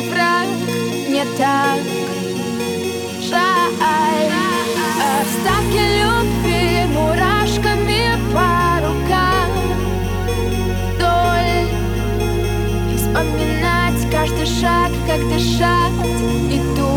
враг Не так жаль. Остатки любви мурашками по рукам. Вдоль И вспоминать каждый шаг, как дышать И тушь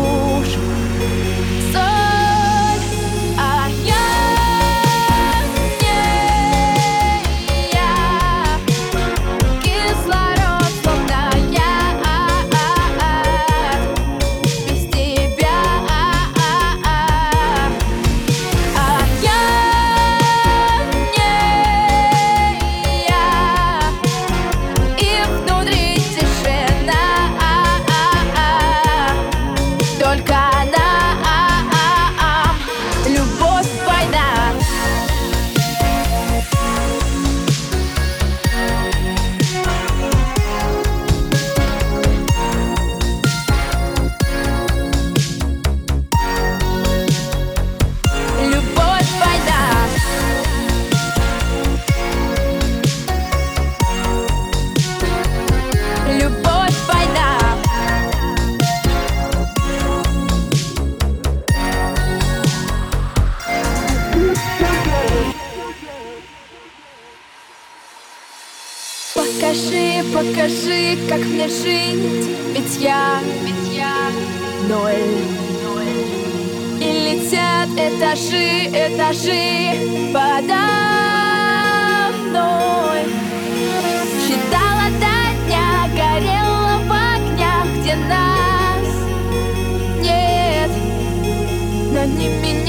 Покажи, покажи, как мне жить. Ведь я, ведь я ноль, И летят этажи, этажи подо мной Считала до дня, горела в огнях, где нас нет. Но не меня